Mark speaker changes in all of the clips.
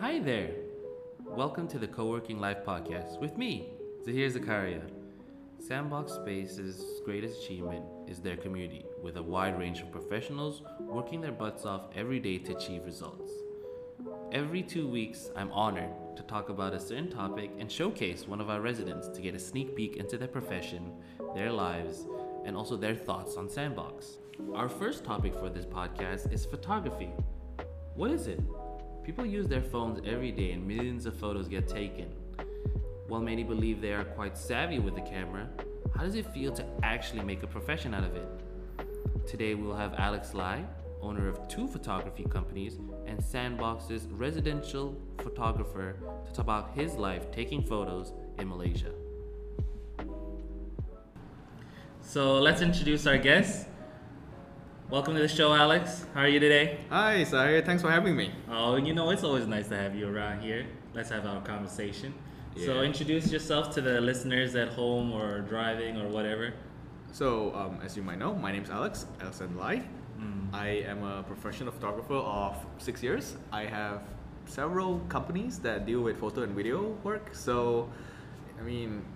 Speaker 1: Hi there. Welcome to the Co-working Life podcast with me, Zahir Zakaria. Sandbox Space's greatest achievement is their community, with a wide range of professionals working their butts off every day to achieve results. Every two weeks, I'm honored to talk about a certain topic and showcase one of our residents to get a sneak peek into their profession, their lives, and also their thoughts on Sandbox. Our first topic for this podcast is photography. What is it? People use their phones every day and millions of photos get taken. While many believe they are quite savvy with the camera, how does it feel to actually make a profession out of it? Today we'll have Alex Lai, owner of two photography companies, and Sandbox's residential photographer to talk about his life taking photos in Malaysia. So let's introduce our guest. Welcome to the show, Alex. How are you today?
Speaker 2: Hi, Zahir. Thanks for having me.
Speaker 1: Oh, you know, it's always nice to have you around here. Let's have our conversation. So, introduce yourself to the listeners at home or driving or whatever.
Speaker 2: So, um, as you might know, my name is Alex, Alexander Lai. I am a professional photographer of six years. I have several companies that deal with photo and video work. So, I mean,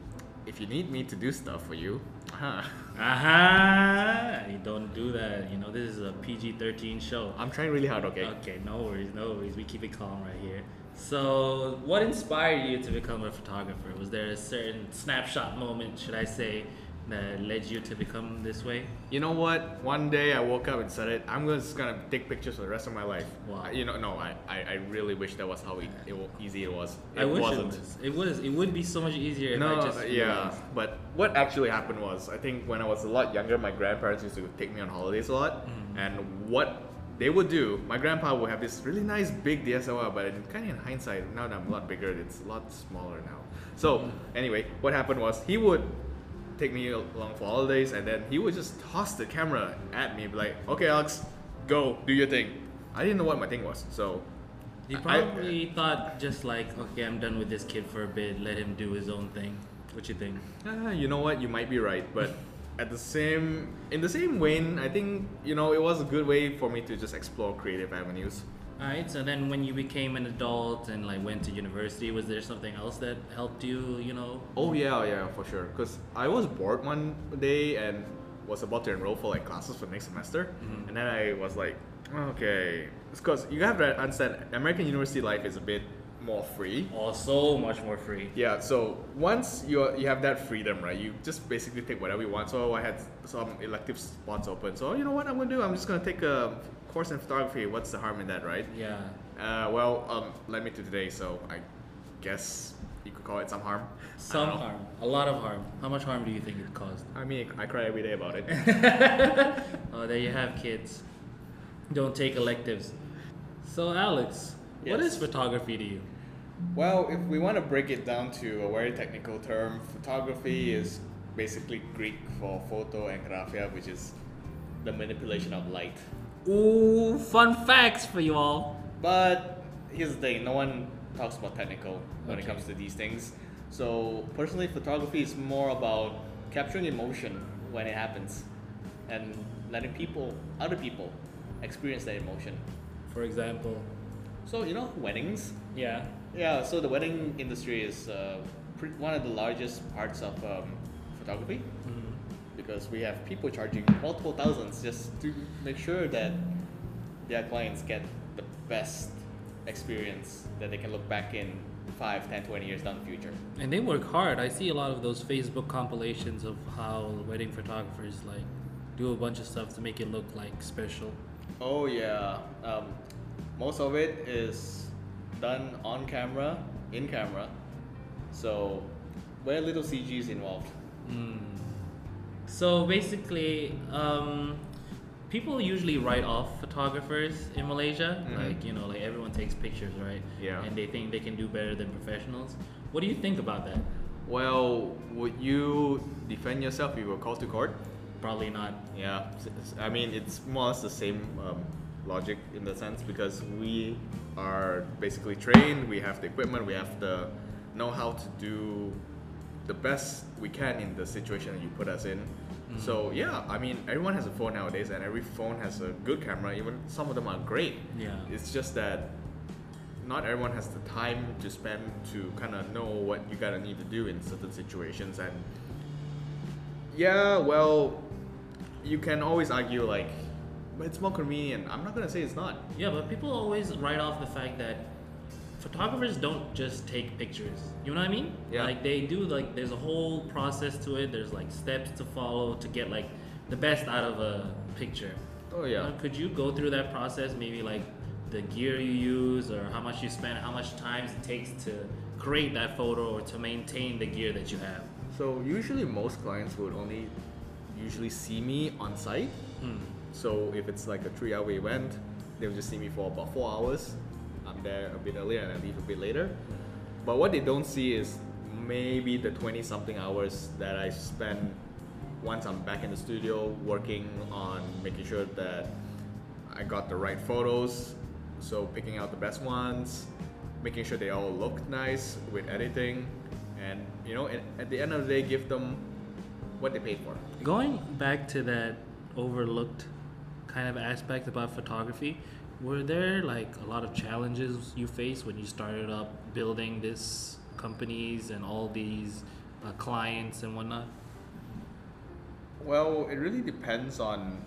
Speaker 2: if you need me to do stuff for you, huh,
Speaker 1: Aha! You don't do that. You know, this is a PG 13 show.
Speaker 2: I'm trying really hard, okay?
Speaker 1: Okay, no worries, no worries. We keep it calm right here. So, what inspired you to become a photographer? Was there a certain snapshot moment, should I say, that led you to become this way?
Speaker 2: You know what? One day I woke up and said it. I'm just gonna take pictures for the rest of my life.
Speaker 1: Wow.
Speaker 2: I- You know, no, I, I, I really wish that was how e- it, easy it was. It
Speaker 1: I wish
Speaker 2: wasn't.
Speaker 1: it was. It was. It would be so much easier if
Speaker 2: No,
Speaker 1: I just
Speaker 2: yeah,
Speaker 1: realized.
Speaker 2: but what actually happened was, I think when I was a lot younger, my grandparents used to take me on holidays a lot,
Speaker 1: Mm-hmm.
Speaker 2: and what they would do, my grandpa would have this really nice big DSLR, but in, kind of in hindsight, now that I'm a lot bigger, it's a lot smaller now. So
Speaker 1: Mm-hmm.
Speaker 2: anyway, what happened was he would take me along for holidays, and then he would just toss the camera at me, be like, "Okay, Alex, go do your thing." I didn't know what my thing was, so I-
Speaker 1: probably thought just like, okay, I'm done with this kid for a bit. Let him do his own thing. What you think?
Speaker 2: Ah, you know what? You might be right, but at the same in the same vein, I think you know it was a good way for me to just explore creative avenues.
Speaker 1: All right. So then, when you became an adult and like went to university, was there something else that helped you? You know.
Speaker 2: Oh yeah, yeah, for sure. Cause I was bored one day and was about to enroll for like classes for next semester,
Speaker 1: Mhm.
Speaker 2: and then I was like, okay, because you have to understand American university life is a bit more free.
Speaker 1: Oh, so much more free.
Speaker 2: Yeah, so once you you have that freedom, right? You just basically take whatever you want. So I had some elective spots open. So you know what I'm gonna do? I'm just gonna take a course in photography. What's the harm in that, right?
Speaker 1: Yeah.
Speaker 2: Uh, well, um, led me to today, so I guess you could call it some harm.
Speaker 1: Some harm. A lot of harm. How much harm do you think it caused?
Speaker 2: I mean, I cry every day about it.
Speaker 1: Oh, there you have kids. Don't take electives. So, Alex, what
Speaker 2: Yes.
Speaker 1: is photography to you?
Speaker 2: Well, if we want to break it down to a very technical term, photography is basically Greek for photo and graphia, which is the manipulation of light.
Speaker 1: Ooh, fun facts for you all.
Speaker 2: But here's the thing: no one talks about technical when it comes to these things. So personally, photography is more about capturing emotion when it happens, and letting people, other people, experience that emotion.
Speaker 1: For example,
Speaker 2: So you know, weddings.
Speaker 1: yeah.
Speaker 2: Yeah. So the wedding industry is uh, one of the largest parts of um, photography
Speaker 1: Mhm.
Speaker 2: Because we have people charging multiple thousands just to make sure that their clients get the best experience that they can look back in 5 10 20 years down the future
Speaker 1: And they work hard. I see a lot of those Facebook compilations of how wedding photographers like do a bunch of stuff to make it look like special.
Speaker 2: oh yeah um, most of it is done on camera in camera so very little cg is involved
Speaker 1: Mm. So basically, um, people usually write off photographers in Malaysia.
Speaker 2: Mhm.
Speaker 1: Like you know, like everyone takes pictures, right?
Speaker 2: Yeah.
Speaker 1: And they think they can do better than professionals. What do you think about that?
Speaker 2: well would you defend yourself if you were called to court
Speaker 1: Probably not.
Speaker 2: Yeah, I mean it's more or less the same um, logic in the sense because we are basically trained, we have the equipment, we have the know how to do the best we can in the situation that you put us in. Mm. So yeah, I mean everyone has a phone nowadays, and every phone has a good camera. Even some of them are great.
Speaker 1: Yeah.
Speaker 2: It's just that not everyone has the time to spend to kind of know what you gotta need to do in certain situations and yeah well you can always argue like but it's more convenient i'm not gonna say it's not
Speaker 1: Yeah, but people always write off the fact that photographers don't just take pictures. You know what I mean?
Speaker 2: Yeah.
Speaker 1: Like they do like there's a whole process to it. There's like steps to follow to get like the best out of a picture.
Speaker 2: oh yeah
Speaker 1: Uh, could you go through that process? Maybe like the gear you use, or how much you spend, how much time it takes to create that photo, or to maintain the gear that you have.
Speaker 2: so usually most clients would only usually see me on site
Speaker 1: Hmm.
Speaker 2: So if it's like a three hour event, they'll just see me for about four hours. I'm there a bit earlier and I leave a bit later. But what they don't see is maybe the 20 something hours that I spend once I'm back in the studio working on making sure that I got the right photos. So picking out the best ones, making sure they all look nice with editing, and you know, at, the end of the day, give them what they paid for.
Speaker 1: Going back to that overlooked kind of aspect about photography, were there like a lot of challenges you faced when you started up building this companies and all these uh, clients and whatnot?
Speaker 2: Well, it really depends on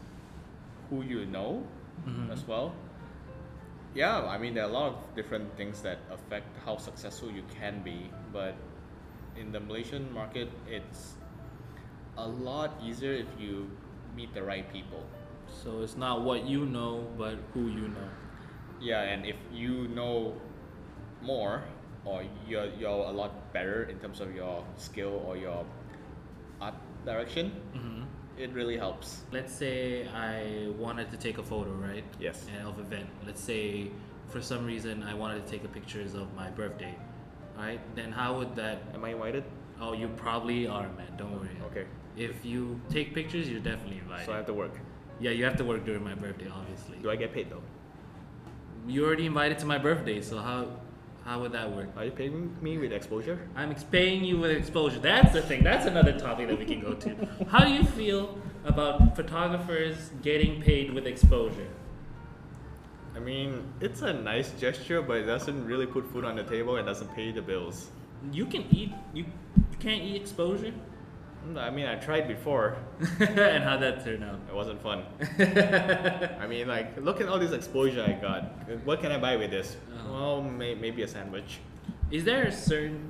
Speaker 2: who you know
Speaker 1: Mhm.
Speaker 2: as well. Yeah, I mean, there are a lot of different things that affect how successful you can be, but in the Malaysian market, it's a lot easier if you meet the right people.
Speaker 1: So it's not what you know, but who you know.
Speaker 2: Yeah, and if you know more, or you're, you're a lot better in terms of your skill or your art direction,
Speaker 1: hmm
Speaker 2: it really helps.
Speaker 1: Let's say I wanted to take a photo, right?
Speaker 2: Yes.
Speaker 1: Of event. Let's say for some reason I wanted to take a pictures of my birthday. Right? Then how would that?
Speaker 2: Am I invited?
Speaker 1: Oh, you probably are, man. Don't worry.
Speaker 2: Okay.
Speaker 1: If you take pictures, you're definitely invited.
Speaker 2: So I have to work.
Speaker 1: Yeah, you have to work during my birthday, obviously.
Speaker 2: Do I get paid though?
Speaker 1: You already invited to my birthday, so how how would that work?
Speaker 2: Are you paying me with exposure?
Speaker 1: I'm ex- paying you with exposure. That's the thing. That's another topic that we can go to. How do you feel about photographers getting paid with exposure?
Speaker 2: I mean, it's a nice gesture, but it doesn't really put food on the table and doesn't pay the bills.
Speaker 1: You can eat. You you can't eat exposure.
Speaker 2: I mean, I tried before.
Speaker 1: and how'd that turn out?
Speaker 2: It wasn't fun. I mean, like, look at all this exposure I got. What can I buy with this?
Speaker 1: Oh.
Speaker 2: Well, may- maybe a sandwich.
Speaker 1: Is there a certain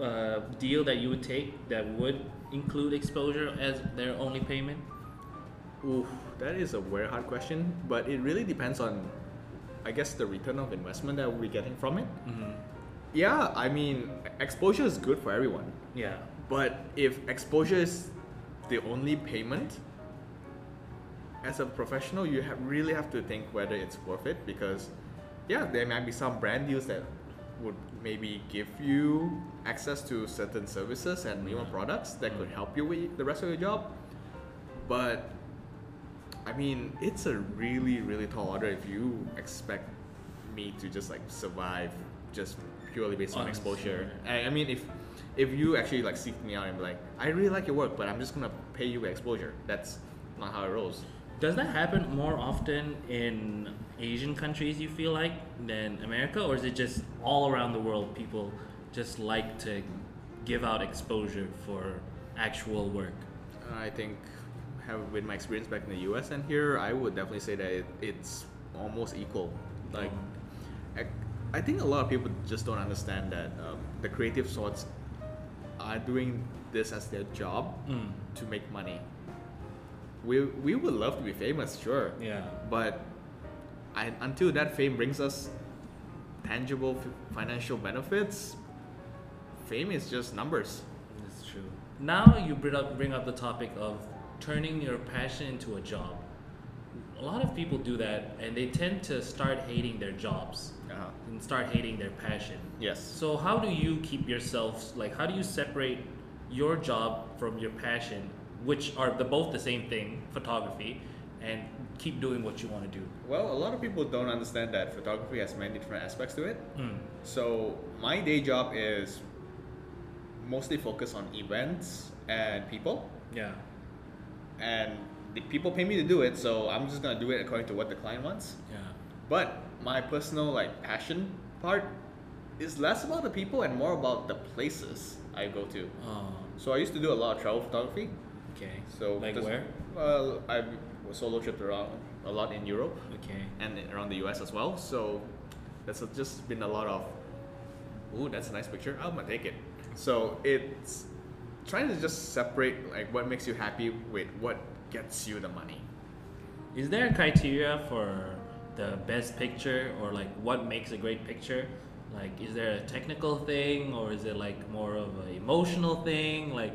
Speaker 1: uh, deal that you would take that would include exposure as their only payment?
Speaker 2: Ooh, that is a very hard question, but it really depends on, I guess, the return of investment that we're getting from it.
Speaker 1: Mm-hmm.
Speaker 2: Yeah, I mean, exposure is good for everyone.
Speaker 1: Yeah.
Speaker 2: But if exposure is the only payment, as a professional, you have really have to think whether it's worth it because, yeah, there might be some brand deals that would maybe give you access to certain services and even mm. products that could mm. help you with the rest of your job. But I mean, it's a really, really tall order if you expect me to just like survive just purely based on
Speaker 1: Honestly,
Speaker 2: exposure. I, I mean, if if you actually like seek me out and be like, I really like your work, but I'm just gonna pay you exposure. That's not how it rolls.
Speaker 1: Does that happen more often in Asian countries, you feel like, than America? Or is it just all around the world people just like to give out exposure for actual work?
Speaker 2: I think, have with my experience back in the U.S. and here, I would definitely say that it, it's almost equal. Like, I, I think a lot of people just don't understand that um, the creative sorts are doing this as their job
Speaker 1: Mm.
Speaker 2: to make money. We we would love to be famous, sure,
Speaker 1: Yeah.
Speaker 2: but I, until that fame brings us tangible f- financial benefits, fame is just numbers.
Speaker 1: That's true. Now you bring up bring up the topic of turning your passion into a job. A lot of people do that, and they tend to start hating their jobs
Speaker 2: Uh-huh.
Speaker 1: and start hating their passion.
Speaker 2: Yes.
Speaker 1: So how do you keep yourself like? How do you separate your job from your passion, which are the both the same thing, photography, and keep doing what you want to do?
Speaker 2: Well, a lot of people don't understand that photography has many different aspects to it.
Speaker 1: Mm.
Speaker 2: So my day job is mostly focused on events and people,
Speaker 1: Yeah.
Speaker 2: and the people pay me to do it. So I'm just gonna do it according to what the client wants.
Speaker 1: Yeah.
Speaker 2: But my personal like passion part is less about the people and more about the places I go to.
Speaker 1: Oh,
Speaker 2: So I used to do a lot of travel photography.
Speaker 1: okay.
Speaker 2: So
Speaker 1: like where?
Speaker 2: Well, I solo tripped around a lot in Europe
Speaker 1: Okay.
Speaker 2: and around the US as well. So that's just been a lot of, ooh, that's a nice picture. I'm gonna take it. So it's trying to just separate like what makes you happy with what gets you the money.
Speaker 1: Is there a criteria for the best picture or like what makes a great picture? Like, is there a technical thing or is it like more of an emotional thing? Like,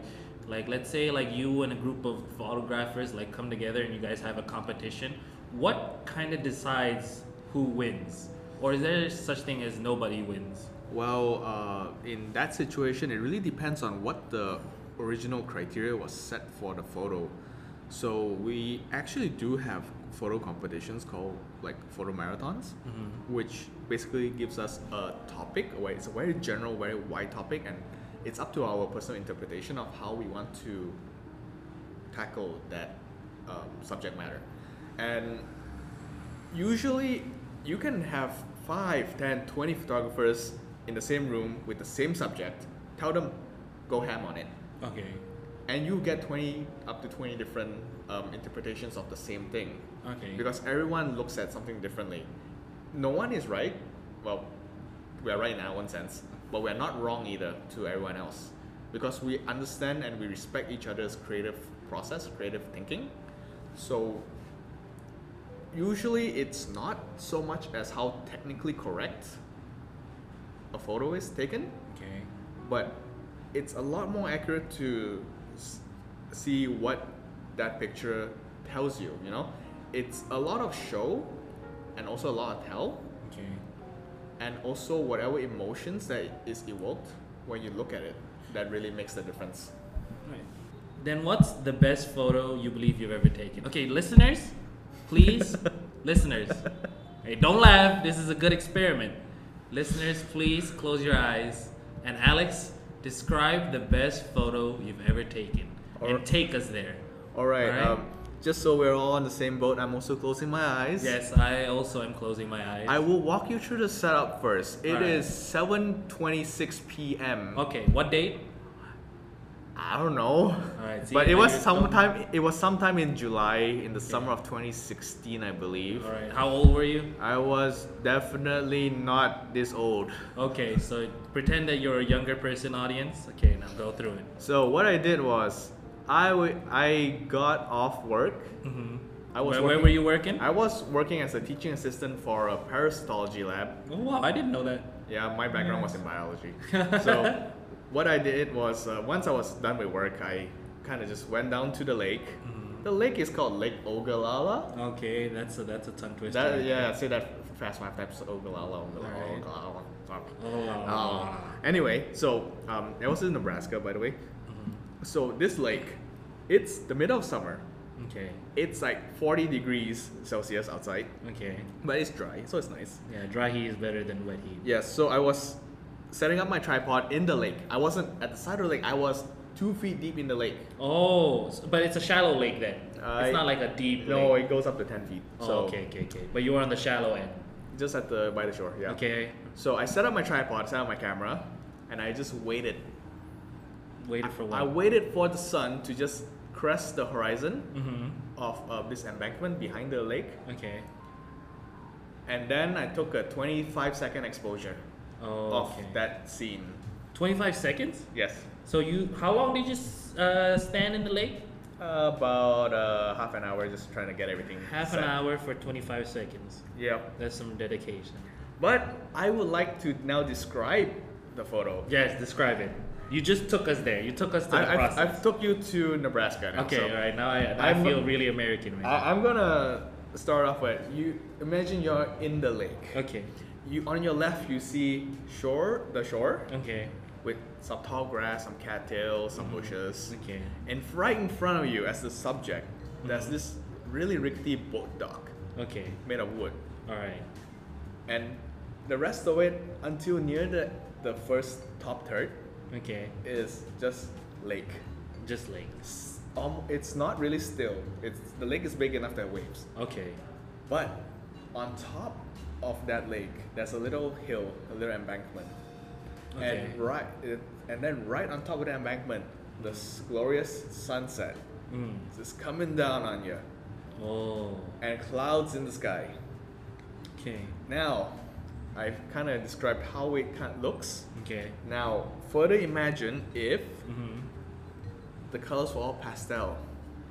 Speaker 1: like let's say like you and a group of photographers like come together and you guys have a competition. What kind of decides who wins? Or is there such thing as nobody wins?
Speaker 2: Well, uh, in that situation, it really depends on what the original criteria was set for the photo. So we actually do have photo competitions called like photo marathons, which basically gives us a topic. Or it's a very general, very wide topic, and it's up to our personal interpretation of how we want to tackle that um, subject matter. And usually you can have 5 10 20 photographers in the same room with the same subject tell them go ham on it
Speaker 1: Okay.
Speaker 2: And you get 20 up to 20 different um, interpretations of the same thing.
Speaker 1: Okay.
Speaker 2: because everyone looks at something differently. No one is right. Well we are right in our own sense but we're not wrong either to everyone else. Because we understand and we respect each other's creative process creative thinking. So usually it's not so much as how technically correct a photo is taken.
Speaker 1: Okay.
Speaker 2: but it's a lot more accurate to see what that picture tells you you know it's a lot of show and also a lot of tell
Speaker 1: Okay.
Speaker 2: and also whatever emotions that is evoked when you look at it that really makes the difference
Speaker 1: Right. Then what's the best photo you believe you've ever taken? Okay, listeners, please, listeners, hey, don't laugh. This is a good experiment. Listeners, please close your eyes. And Alex, describe the best photo you've ever taken, and take us there.
Speaker 2: all right,
Speaker 1: Alright.
Speaker 2: Um, just so we're all on the same boat i'm also closing my eyes
Speaker 1: Yes, I also am closing my eyes.
Speaker 2: i will walk you through the setup first It
Speaker 1: Alright.
Speaker 2: is 7:26 p.m
Speaker 1: Okay, what date?
Speaker 2: i don't know
Speaker 1: Alright,
Speaker 2: but it was sometime it was sometime in july in the summer of 2016 i believe
Speaker 1: All right, how old were you?
Speaker 2: i was definitely not this old
Speaker 1: Okay, so pretend that you're a younger person, audience. Okay, now go through it.
Speaker 2: so what i did was i w- i got off work
Speaker 1: hmm
Speaker 2: i was
Speaker 1: where, where were you working?
Speaker 2: i was working as a teaching assistant for a parasitology lab
Speaker 1: oh, wow, I didn't know that.
Speaker 2: Yeah, my background was in biology. so what I did was uh, once I was done with work, I kind of just went down to the lake.
Speaker 1: Mm-hmm.
Speaker 2: The lake is called Lake Ogallala.
Speaker 1: Okay, that's a that's a tongue twister.
Speaker 2: That,
Speaker 1: right
Speaker 2: yeah, say that fast five times. Ogallala, Ogallala,
Speaker 1: Alright.
Speaker 2: Ogallala.
Speaker 1: Oh.
Speaker 2: Uh, anyway, so um, it was in Nebraska, by the way. So this lake, it's the middle of summer.
Speaker 1: Okay.
Speaker 2: It's like 40 degrees Celsius outside,
Speaker 1: Okay.
Speaker 2: but it's dry, so it's nice.
Speaker 1: Yeah, dry heat is better than wet heat.
Speaker 2: Yes, so I was setting up my tripod in the lake. I wasn't at the side of the lake. I was two feet deep in the lake.
Speaker 1: Oh, but it's a shallow lake then.
Speaker 2: I-
Speaker 1: it's not like a deep
Speaker 2: No,
Speaker 1: lake.
Speaker 2: it goes up to ten feet.
Speaker 1: Oh,
Speaker 2: so
Speaker 1: okay, okay, okay. But you were on the shallow end.
Speaker 2: just at the by the shore. Yeah.
Speaker 1: Okay.
Speaker 2: So I set up my tripod, set up my camera, and I just waited.
Speaker 1: Waited for what?
Speaker 2: I waited for the sun to just crest the horizon
Speaker 1: mm-hmm.
Speaker 2: of uh, this embankment behind the lake,
Speaker 1: Okay.
Speaker 2: and then I took a 25 second exposure
Speaker 1: Oh,
Speaker 2: of
Speaker 1: okay.
Speaker 2: that scene.
Speaker 1: 25 seconds?
Speaker 2: Yes.
Speaker 1: So you, how long did you uh, stand in the lake?
Speaker 2: about uh, half an hour, just trying to get everything.
Speaker 1: Half
Speaker 2: set.
Speaker 1: an hour for 25 seconds.
Speaker 2: Yep.
Speaker 1: That's some dedication.
Speaker 2: But I would like to now describe the photo.
Speaker 1: Yes, describe it. You just took us there. You took us to the
Speaker 2: I,
Speaker 1: process.
Speaker 2: I've took you to Nebraska now.
Speaker 1: okay,
Speaker 2: so
Speaker 1: all right. Now I, I feel really American right
Speaker 2: I, I'm gonna start off with you. Imagine you're in the lake.
Speaker 1: Okay.
Speaker 2: You on your left, you see shore, the shore,
Speaker 1: Okay.
Speaker 2: with some tall grass, some cattails, some
Speaker 1: Mm-hmm.
Speaker 2: bushes,
Speaker 1: Okay.
Speaker 2: and right in front of you, as the subject, there's
Speaker 1: Mhm.
Speaker 2: this really rickety boat dock
Speaker 1: Okay.
Speaker 2: made of wood,
Speaker 1: All right.
Speaker 2: and the rest of it until near the the first top third
Speaker 1: Okay.
Speaker 2: is just lake.
Speaker 1: Just like.
Speaker 2: It's, um, it's not really still. It's the lake is big enough that waves.
Speaker 1: Okay.
Speaker 2: But on top of that lake, there's a little hill, a little embankment,
Speaker 1: Okay.
Speaker 2: and right, it, and then right on top of the embankment, this glorious sunset
Speaker 1: Mm.
Speaker 2: is coming down on you,
Speaker 1: Oh.
Speaker 2: and clouds in the sky.
Speaker 1: Okay.
Speaker 2: Now, I've kind of described how it kind of looks.
Speaker 1: Okay.
Speaker 2: Now, further imagine if
Speaker 1: Mm-hmm.
Speaker 2: the colors were all pastel,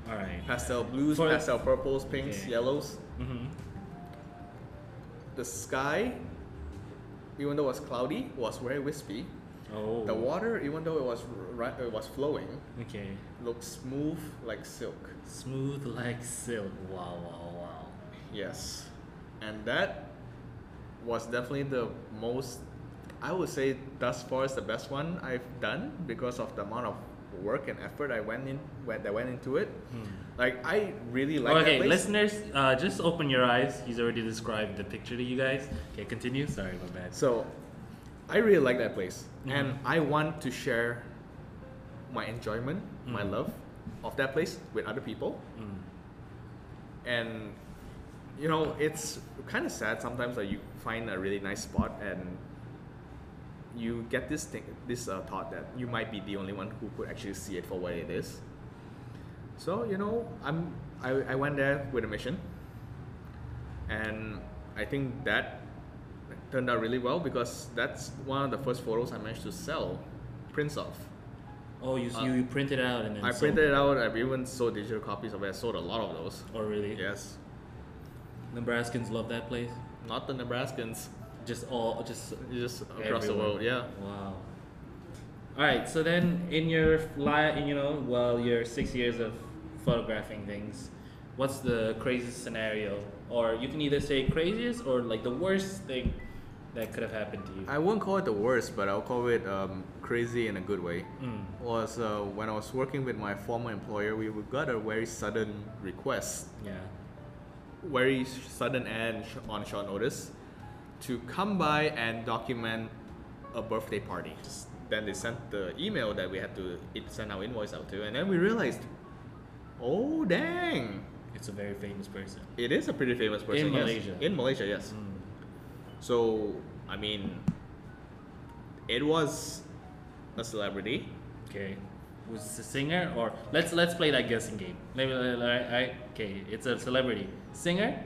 Speaker 1: All right.
Speaker 2: pastel blues,
Speaker 1: For-
Speaker 2: pastel purples, pinks,
Speaker 1: Okay.
Speaker 2: yellows.
Speaker 1: Mm-hmm.
Speaker 2: The sky, even though it was cloudy, was very wispy.
Speaker 1: Oh.
Speaker 2: The water, even though it was right, it was flowing,
Speaker 1: Okay.
Speaker 2: looked smooth like silk.
Speaker 1: Smooth like silk. Wow. Wow. Wow.
Speaker 2: Yes, and that was definitely the most. I would say thus far is the best one I've done because of the amount of work and effort I went in when that went into it.
Speaker 1: Hmm.
Speaker 2: Like I really like that
Speaker 1: okay, listeners, uh, just open your eyes. He's already described the picture to you guys. Okay, continue. Sorry, my bad.
Speaker 2: So, I really like that place, and
Speaker 1: Mhm.
Speaker 2: I want to share my enjoyment, my
Speaker 1: Mhm.
Speaker 2: love of that place with other people.
Speaker 1: Mm.
Speaker 2: And you know, it's kind of sad sometimes that you find a really nice spot and you get this thing, this uh, thought that you might be the only one who could actually see it for what it is. So you know, I'm I, I went there with a mission, and I think that turned out really well because that's one of the first photos I managed to sell prints of.
Speaker 1: Oh, you,
Speaker 2: Uh,
Speaker 1: you printed it out and then
Speaker 2: I
Speaker 1: sold-
Speaker 2: printed it out. I've even sold digital copies of it. I sold a lot of those.
Speaker 1: Oh, really?
Speaker 2: Yes,
Speaker 1: Nebraskans love that place.
Speaker 2: Not the Nebraskans,
Speaker 1: Just all, just
Speaker 2: just across the world. Yeah.
Speaker 1: Wow. All right. So then, in your li you know, well, your six years of photographing things, what's the craziest scenario, or you can either say craziest or like the worst thing that could have happened to you?
Speaker 2: I won't call it the worst, but I'll call it um, crazy in a good way.
Speaker 1: Mm.
Speaker 2: Was uh, when I was working with my former employer, we got a very sudden request,
Speaker 1: Yeah.
Speaker 2: Very sudden and on short notice, to come by and document a birthday party. Then they sent the email that we had to send our invoice out to, and then we realized, oh dang,
Speaker 1: It's a very famous person.
Speaker 2: it is a pretty famous person.
Speaker 1: In
Speaker 2: yes.
Speaker 1: Malaysia.
Speaker 2: In Malaysia, yes.
Speaker 1: Mm.
Speaker 2: So, I mean, it was a celebrity.
Speaker 1: Okay. Was it a singer or let's let's play that guessing game. Maybe I, okay, it's a celebrity. Singer,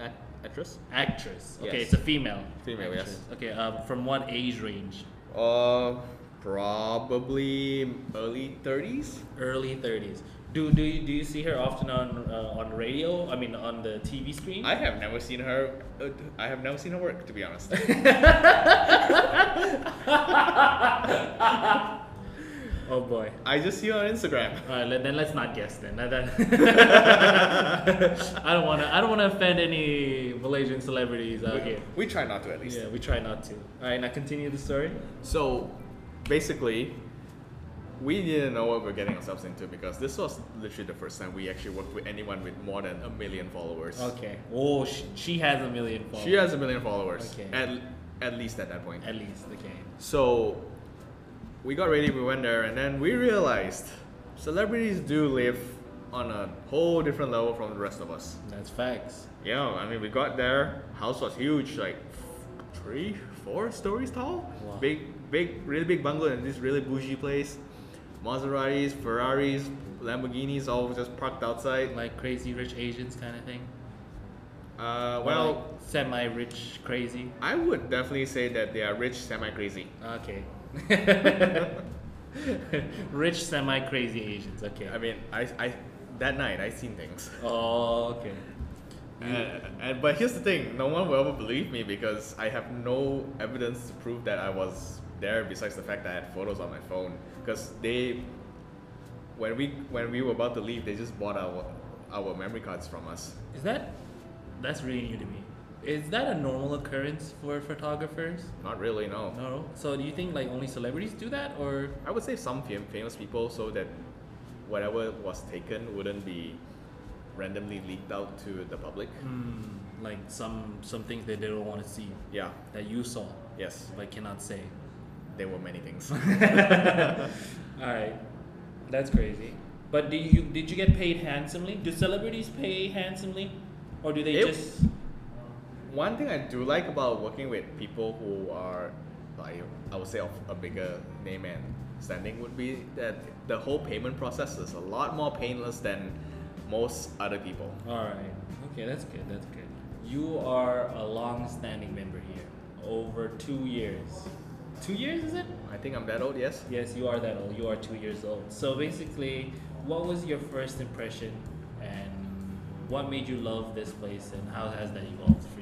Speaker 2: Act- actress?
Speaker 1: actress. Okay,
Speaker 2: Yes.
Speaker 1: it's a female.
Speaker 2: Female, yes.
Speaker 1: actress. Okay, um, from what age range?
Speaker 2: Uh, probably early 30s.
Speaker 1: Early 30s. Do do you, do you see her often on uh, on radio? I mean on the TV screen?
Speaker 2: I have never seen her. Uh, I have never seen her work, to be honest.
Speaker 1: oh boy.
Speaker 2: I just see her on Instagram.
Speaker 1: All right, let- then let's not guess then. That- that- I don't want to. I don't want to offend any Malaysian celebrities out
Speaker 2: We,
Speaker 1: here.
Speaker 2: we try not to, at least.
Speaker 1: Yeah, we try not to. All right, now continue the story.
Speaker 2: So, basically, we didn't know what we are getting ourselves into because this was literally the first time we actually worked with anyone with more than a million followers.
Speaker 1: Okay. Oh, she, she has a million followers.
Speaker 2: She has a million followers.
Speaker 1: Okay.
Speaker 2: At, at least at that point.
Speaker 1: At least, okay.
Speaker 2: So we got ready, we went there, and then we realized celebrities do live on a whole different level from the rest of us.
Speaker 1: That's facts.
Speaker 2: Yeah, I mean, we got there, house was huge, like three, four stories tall.
Speaker 1: Wow.
Speaker 2: Big, big, really big bungalow in this really bougie place. Maseratis, Ferraris, Lamborghinis all just parked outside.
Speaker 1: Like crazy rich Asians kind of thing.
Speaker 2: Uh, well,
Speaker 1: like semi-rich crazy.
Speaker 2: I would definitely say that they are rich, semi crazy.
Speaker 1: Okay. rich semi-crazy Asians. Okay.
Speaker 2: I mean, I, I, that night I seen things.
Speaker 1: Oh, okay.
Speaker 2: And, and but here's the thing: no one will ever believe me because I have no evidence to prove that I was there. Besides the fact that I had photos on my phone, because they, when we when we were about to leave, they just bought our our memory cards from us.
Speaker 1: Is that that's really new to me? Is that a normal occurrence for photographers?
Speaker 2: Not really, no.
Speaker 1: No. So do you think like only celebrities do that, or
Speaker 2: I would say some fam- famous people, so that whatever was taken wouldn't be randomly leaked out to the public.
Speaker 1: hmm, like some some things that they don't want to see
Speaker 2: Yeah.
Speaker 1: that you saw
Speaker 2: Yes.
Speaker 1: but cannot say?
Speaker 2: There were many things.
Speaker 1: All right, that's crazy. But do you did you get paid handsomely? Do celebrities pay handsomely, or do they
Speaker 2: It-
Speaker 1: just?
Speaker 2: One thing I do like about working with people who are, like, I would say, of a bigger name and standing would be that the whole payment process is a lot more painless than most other people.
Speaker 1: All right. Okay, that's good. That's good. You are a long-standing member here, over two years. Two years is it?
Speaker 2: I think I'm that old, yes?
Speaker 1: Yes, you are that old. You are two years old. So basically, what was your first impression, and what made you love this place, and how has that evolved for you?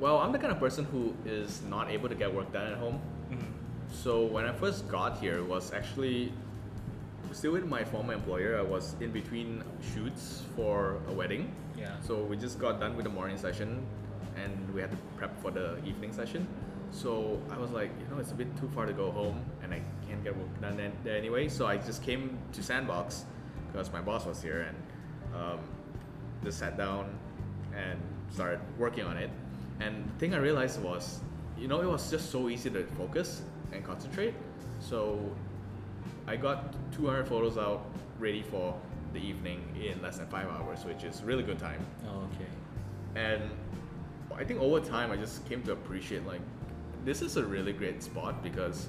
Speaker 2: Well, I'm the kind of person who is not able to get work done at home. So when I first got here, it was actually still with my former employer. I was in between shoots for a wedding.
Speaker 1: Yeah.
Speaker 2: So we just got done with the morning session, and we had to prep for the evening session. So I was like, you know, it's a bit too far to go home, and I can't get work done there anyway. So I just came to Sandbox because my boss was here, and um, just sat down and started working on it. And the thing I realized was, you know, it was just so easy to focus and concentrate. So I got 200 photos out ready for the evening in less than five hours, which is really good time.
Speaker 1: Oh, okay.
Speaker 2: And I think over time, I just came to appreciate like this is a really great spot because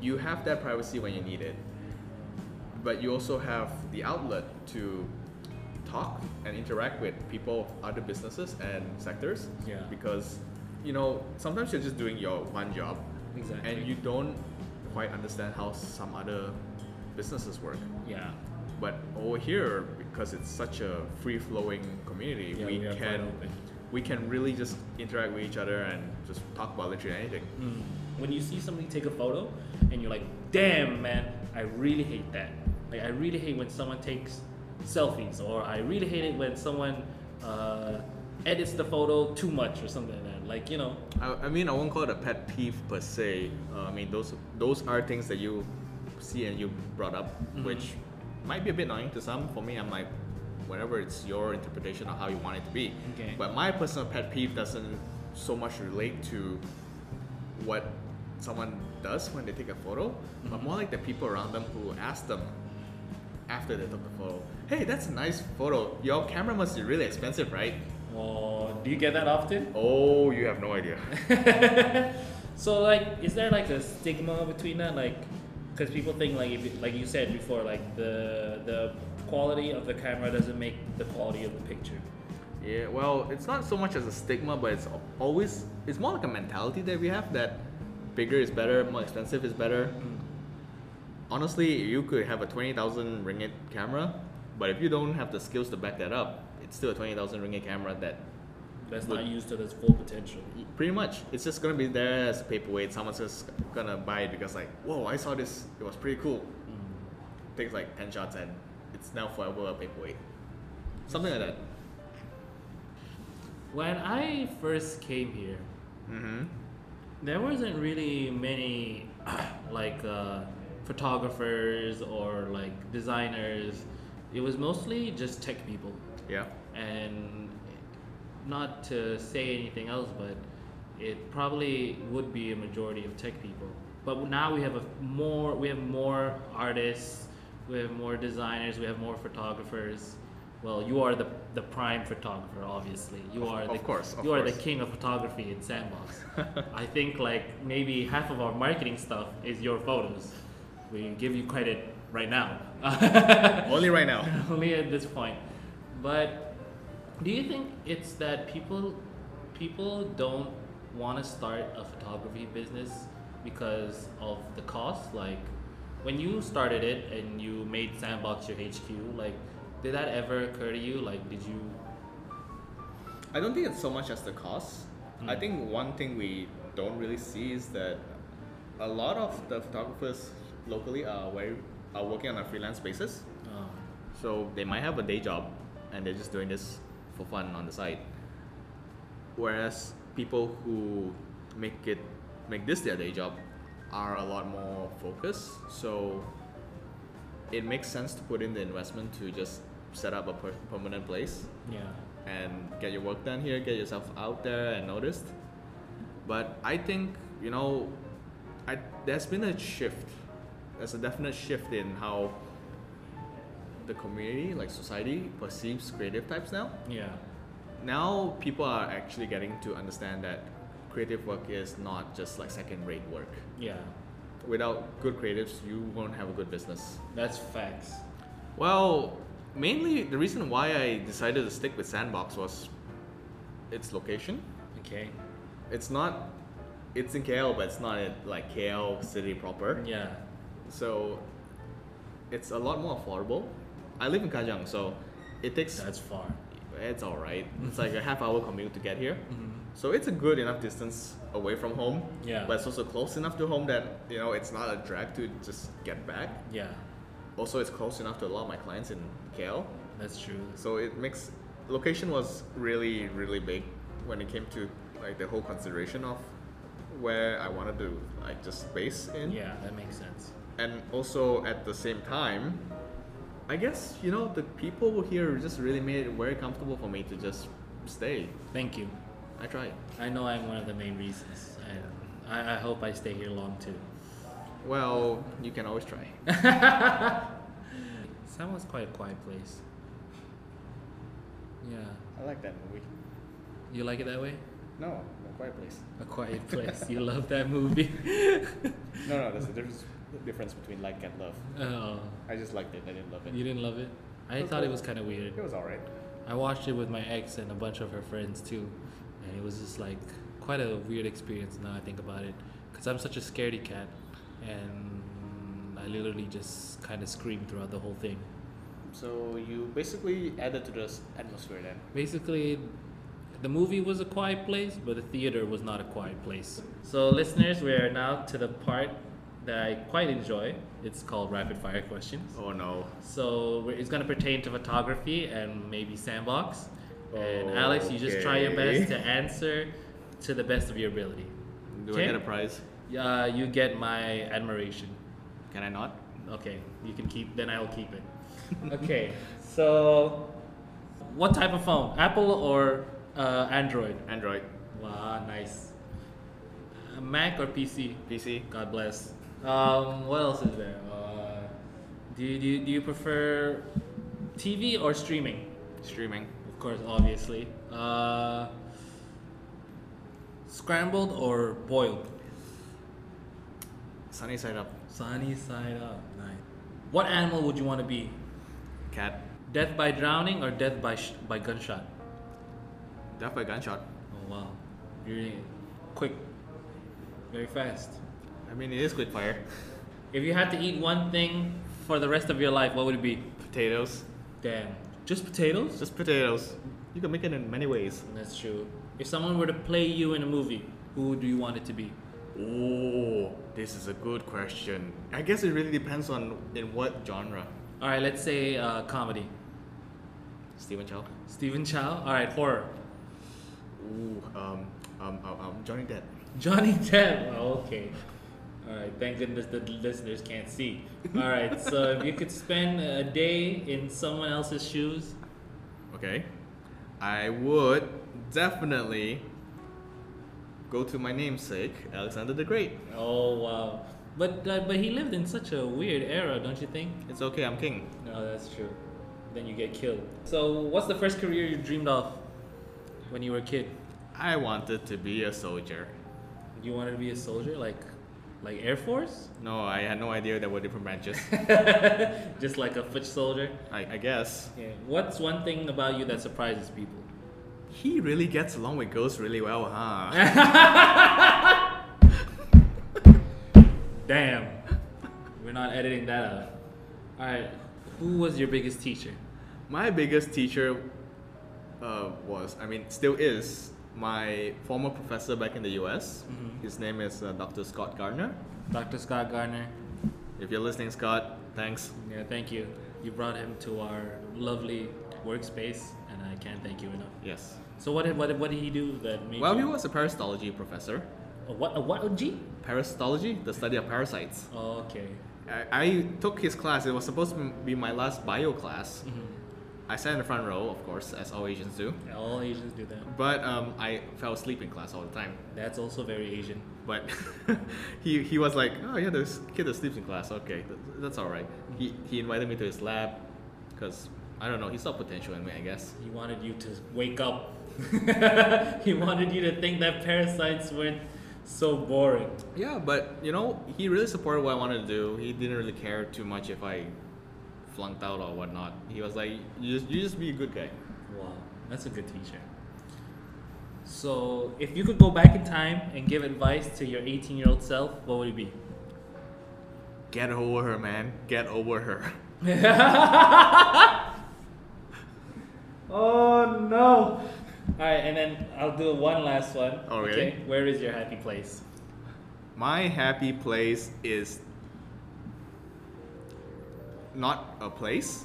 Speaker 2: you have that privacy when you need it, but you also have the outlet to talk and interact with people, other businesses and sectors.
Speaker 1: Yeah.
Speaker 2: Because you know sometimes you're just doing your one job,
Speaker 1: Exactly.
Speaker 2: and you don't quite understand how some other businesses work.
Speaker 1: Yeah.
Speaker 2: But over here, because it's such a free flowing community,
Speaker 1: Yeah,
Speaker 2: we
Speaker 1: we
Speaker 2: can we can really just interact with each other and just talk about literally anything.
Speaker 1: Mm. When you see somebody take a photo and you're like, damn man, I really hate that. Like I really hate when someone takes selfies, or I really hate it when someone uh, edits the photo too much or something like that. Like you know,
Speaker 2: I, I mean, I won't call it a pet peeve per se. Uh, I mean, those those are things that you see and you brought up,
Speaker 1: Mhm.
Speaker 2: which might be a bit annoying to some. For me, I'm like, whatever it's your interpretation of how you want it to be.
Speaker 1: Okay.
Speaker 2: But my personal pet peeve doesn't so much relate to what someone does when they take a photo, but
Speaker 1: Mhm.
Speaker 2: more like the people around them who ask them after they took the photo, hey, that's a nice photo. Your camera must be really expensive, right?
Speaker 1: oh, do you get that often?
Speaker 2: Oh, you have no idea.
Speaker 1: so like, is there like a stigma between that? Like, because people think like, if like you said before, like the the quality of the camera doesn't make the quality of the picture.
Speaker 2: Yeah, well, it's not so much as a stigma, but it's always it's more like a mentality that we have that bigger is better, more expensive is better. Mm. Honestly, you could have a twenty thousand ringgit camera, but if you don't have the skills to back that up, it's still a twenty thousand ringgit camera that
Speaker 1: That's
Speaker 2: Would-
Speaker 1: not used to its full potential.
Speaker 2: pretty much it's just gonna be there as a paperweight. Someone's just gonna buy it because like, whoa, I saw this, it was pretty cool. Takes like ten shots and it's now forever a paperweight. Something like that.
Speaker 1: When I first came here,
Speaker 2: Mm-hmm.
Speaker 1: there wasn't really many like uh, photographers or like designers. It was mostly just tech people,
Speaker 2: Yeah.
Speaker 1: and not to say anything else, but it probably would be a majority of tech people. But now we have a more we have more artists, we have more designers, we have more photographers. Well, you are the the prime photographer, obviously. You
Speaker 2: Of-
Speaker 1: are
Speaker 2: of
Speaker 1: the
Speaker 2: course, of
Speaker 1: you are the king of photography in Sandbox. I think like maybe half of our marketing stuff is your photos. We give you credit right now.
Speaker 2: Only right now.
Speaker 1: only at this point. But do you think it's that people people don't want to start a photography business because of the cost? Like when you started it and you made Sandbox your HQ, like did that ever occur to you? Like did you
Speaker 2: I don't think it's so much as the cost. I
Speaker 1: Mm.
Speaker 2: think one thing we don't really see is that a lot of the photographers locally are very are working on a freelance basis.
Speaker 1: uh,
Speaker 2: So they might have a day job and they're just doing this for fun on the side. Whereas people who make it make this their day job are a lot more focused. So it makes sense to put in the investment to just set up a per- permanent place
Speaker 1: yeah.
Speaker 2: and get your work done here, get yourself out there and noticed. But I think, you know, I, there's been a shift. There's a definite shift in how the community, like society, perceives creative types now.
Speaker 1: Yeah.
Speaker 2: now people are actually getting to understand that creative work is not just like second rate work.
Speaker 1: Yeah,
Speaker 2: Without good creatives, you won't have a good business.
Speaker 1: that's facts.
Speaker 2: Well, mainly the reason why I decided to stick with Sandbox was its location.
Speaker 1: Okay.
Speaker 2: It's not, it's in KL, but it's not in like KL city proper.
Speaker 1: Yeah.
Speaker 2: So it's a lot more affordable. I live in Kajang, so it takes
Speaker 1: That's far.
Speaker 2: it's all right. It's like a half hour commute to get here.
Speaker 1: Mm-hmm.
Speaker 2: So it's a good enough distance away from home.
Speaker 1: Yeah.
Speaker 2: But it's also close enough to home that you know it's not a drag to just get back.
Speaker 1: Yeah,
Speaker 2: Also, it's close enough to a lot of my clients in KL.
Speaker 1: that's true.
Speaker 2: So it makes location was really really big when it came to like the whole consideration of where I wanted to like just base in.
Speaker 1: Yeah, that makes sense.
Speaker 2: And also at the same time, I guess you know the people here just really made it very comfortable for me to just stay.
Speaker 1: Thank you.
Speaker 2: I tried.
Speaker 1: I know I'm one of the main reasons, and I, I hope I stay here long too.
Speaker 2: Well, you can always try.
Speaker 1: Sandbox quite a quiet place. Yeah.
Speaker 2: I like that movie.
Speaker 1: You like it that way?
Speaker 2: No, a quiet place.
Speaker 1: A quiet place. you love that movie.
Speaker 2: No, no, there's a difference difference between like and love.
Speaker 1: Oh,
Speaker 2: I just liked it. I didn't love it.
Speaker 1: you didn't love it? I
Speaker 2: That's
Speaker 1: thought it was kind of weird.
Speaker 2: It was alright.
Speaker 1: I watched it with my ex and a bunch of her friends too, and it was just like quite a weird experience now I think about it, because I'm such a scaredy cat, and I literally just kind of screamed throughout the whole thing.
Speaker 2: So you basically added to the atmosphere then.
Speaker 1: Basically, the movie was a quiet place, but the theater was not a quiet place. So, listeners, we are now to the part that I quite enjoy. It's called rapid fire questions.
Speaker 2: Oh no.
Speaker 1: So we're- it's going to pertain to photography and maybe sandbox. Oh, And Alex, you just try your best to answer to the best of your ability.
Speaker 2: Do
Speaker 1: Okay.
Speaker 2: I get a prize?
Speaker 1: Uh, you get my admiration.
Speaker 2: Can I not?
Speaker 1: Okay, you can keep. Then I will keep it. okay, so what type of phone? Apple or uh, Android?
Speaker 2: Android.
Speaker 1: Wow, nice. Uh, Mac or PC?
Speaker 2: PC.
Speaker 1: God bless. Um, what else is there? Uh, do, you, do, you, do you prefer TV or streaming?
Speaker 2: Streaming.
Speaker 1: Of course, obviously. Uh, scrambled or boiled?
Speaker 2: Sunny side up.
Speaker 1: Sunny side up. Nice. What animal would you want to be?
Speaker 2: Cat.
Speaker 1: Death by drowning or death by sh- by gunshot?
Speaker 2: Death by gunshot.
Speaker 1: Oh wow, you're quick, very fast.
Speaker 2: I mean, it is quick fire.
Speaker 1: If you had to eat one thing for the rest of your life, what would it be?
Speaker 2: Potatoes.
Speaker 1: Damn, just potatoes?
Speaker 2: Just potatoes. You can make it in many ways.
Speaker 1: That's true. If someone were to play you in a movie, who do you want it to be?
Speaker 2: Oh, this is a good question. I guess it really depends on in what genre.
Speaker 1: All right, let's say uh, comedy.
Speaker 2: Stephen Chow.
Speaker 1: Stephen Chow. All right, horror.
Speaker 2: Ooh, um, um, um, um Johnny Depp.
Speaker 1: Johnny Depp. Oh, okay. All right. Thank goodness the listeners can't see. All right. so if you could spend a day in someone else's shoes,
Speaker 2: Okay. I would definitely go to my namesake, Alexander the Great.
Speaker 1: oh wow. But uh, but he lived in such a weird era, don't you think?
Speaker 2: It's okay, I'm king.
Speaker 1: No, that's true. Then you get killed. So what's the first career you dreamed of when you were a kid?
Speaker 2: I wanted to be a soldier.
Speaker 1: You wanted to be a soldier, like like Air Force,
Speaker 2: No, I had no idea there were different branches.
Speaker 1: just like a foot soldier.
Speaker 2: I, I guess.
Speaker 1: Yeah. What's one thing about you that surprises people?
Speaker 2: He really gets along with girls really well, huh?
Speaker 1: Damn. We're not editing that out. Alright. Who was your biggest teacher?
Speaker 2: My biggest teacher uh, was, I mean, still is, my former professor back in the US.
Speaker 1: Mhm.
Speaker 2: His name is uh, Dr. Scott Gardner.
Speaker 1: Dr. Scott Garner.
Speaker 2: If you're listening, Scott, thanks.
Speaker 1: Yeah, thank you. You brought him to our lovely workspace, and I can't thank you enough.
Speaker 2: Yes.
Speaker 1: So what did what did, what did he do that made
Speaker 2: Well, he was a parasitology professor.
Speaker 1: A what a what a G?
Speaker 2: Parasitology, the study of parasites.
Speaker 1: Oh, okay.
Speaker 2: I, I took his class. It was supposed to be my last bio class.
Speaker 1: Mhm.
Speaker 2: I sat in the front row, of course, as all Asians do.
Speaker 1: Yeah, All Asians do that.
Speaker 2: But um, I fell asleep in class all the time.
Speaker 1: That's also very Asian.
Speaker 2: But he, he was like, oh yeah, there's a kid that sleeps in class. Okay, th- that's all right. He, he invited me to his lab because I don't know, he saw potential in me, I guess.
Speaker 1: He wanted you to wake up. he wanted you to think that parasites weren't so boring.
Speaker 2: Yeah, but you know, he really supported what I wanted to do. He didn't really care too much if I flunked out or whatnot. He was like, "You just, you just be a good guy."
Speaker 1: Wow, that's a good teacher. So, if you could go back in time and give advice to your 18 year old self, what would it be?
Speaker 2: Get over her, man. Get over her.
Speaker 1: oh no! Alright, and then I'll do one last one.
Speaker 2: Oh Okay.
Speaker 1: Where is your happy place?
Speaker 2: My happy place is not a place,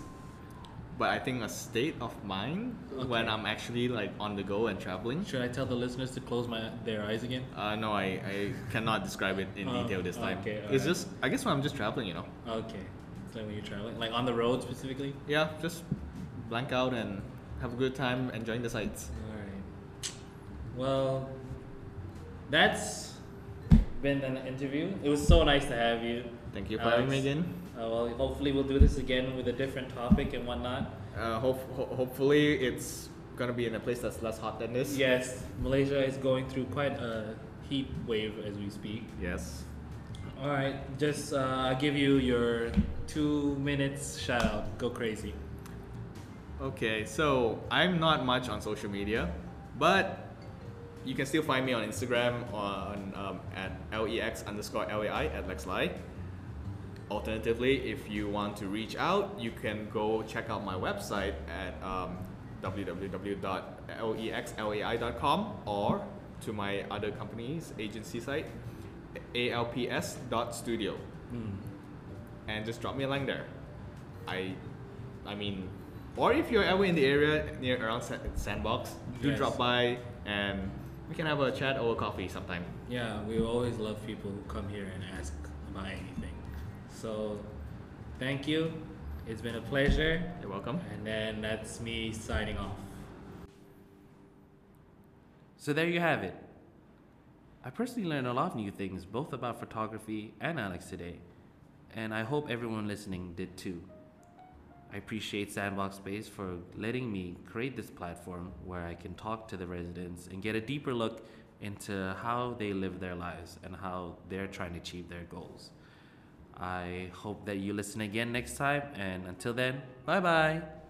Speaker 2: but I think a state of mind when I'm actually like on the go and traveling.
Speaker 1: Should I tell the listeners to close my their eyes again?
Speaker 2: Uh, no, I, I cannot describe it in
Speaker 1: Oh,
Speaker 2: detail this time.
Speaker 1: okay,
Speaker 2: it's
Speaker 1: alright.
Speaker 2: just, I guess when I'm just traveling, you know.
Speaker 1: Okay. So when you're traveling, like on the road specifically.
Speaker 2: Yeah, just blank out and have a good time enjoying the sights.
Speaker 1: All right. Well, that's been an interview. It was so nice to have you.
Speaker 2: Thank you for having me again.
Speaker 1: Uh, well, hopefully we'll do this again with a different topic and whatnot.
Speaker 2: Uh, hope, ho- hopefully, it's gonna be in a place that's less hot than this.
Speaker 1: Yes, Malaysia is going through quite a heat wave as we speak.
Speaker 2: Yes.
Speaker 1: All right, just uh, give you your two minutes shout out. Go crazy.
Speaker 2: Okay, so I'm not much on social media, but you can still find me on Instagram on um, at lex underscore lai at lexlai. Alternatively, if you want to reach out, you can go check out my website at um, www.lexlai.com or to my other company's agency site, alps.studio,
Speaker 1: Hmm.
Speaker 2: and just drop me a line there. I, I mean, or if you're ever in the area near around Sandbox, do
Speaker 1: Yes.
Speaker 2: drop by and we can have a chat over coffee sometime.
Speaker 1: Yeah, we always love people who come here and ask about anything. So, thank you. It's been a pleasure.
Speaker 2: You're welcome.
Speaker 1: And then that's me signing off.
Speaker 3: So there you have it. I personally learned a lot of new things, both about photography and Alex today, and I hope everyone listening did too. I appreciate Sandbox Space for letting me create this platform where I can talk to the residents and get a deeper look into how they live their lives and how they're trying to achieve their goals. I hope that you listen again next time, and until then, bye bye.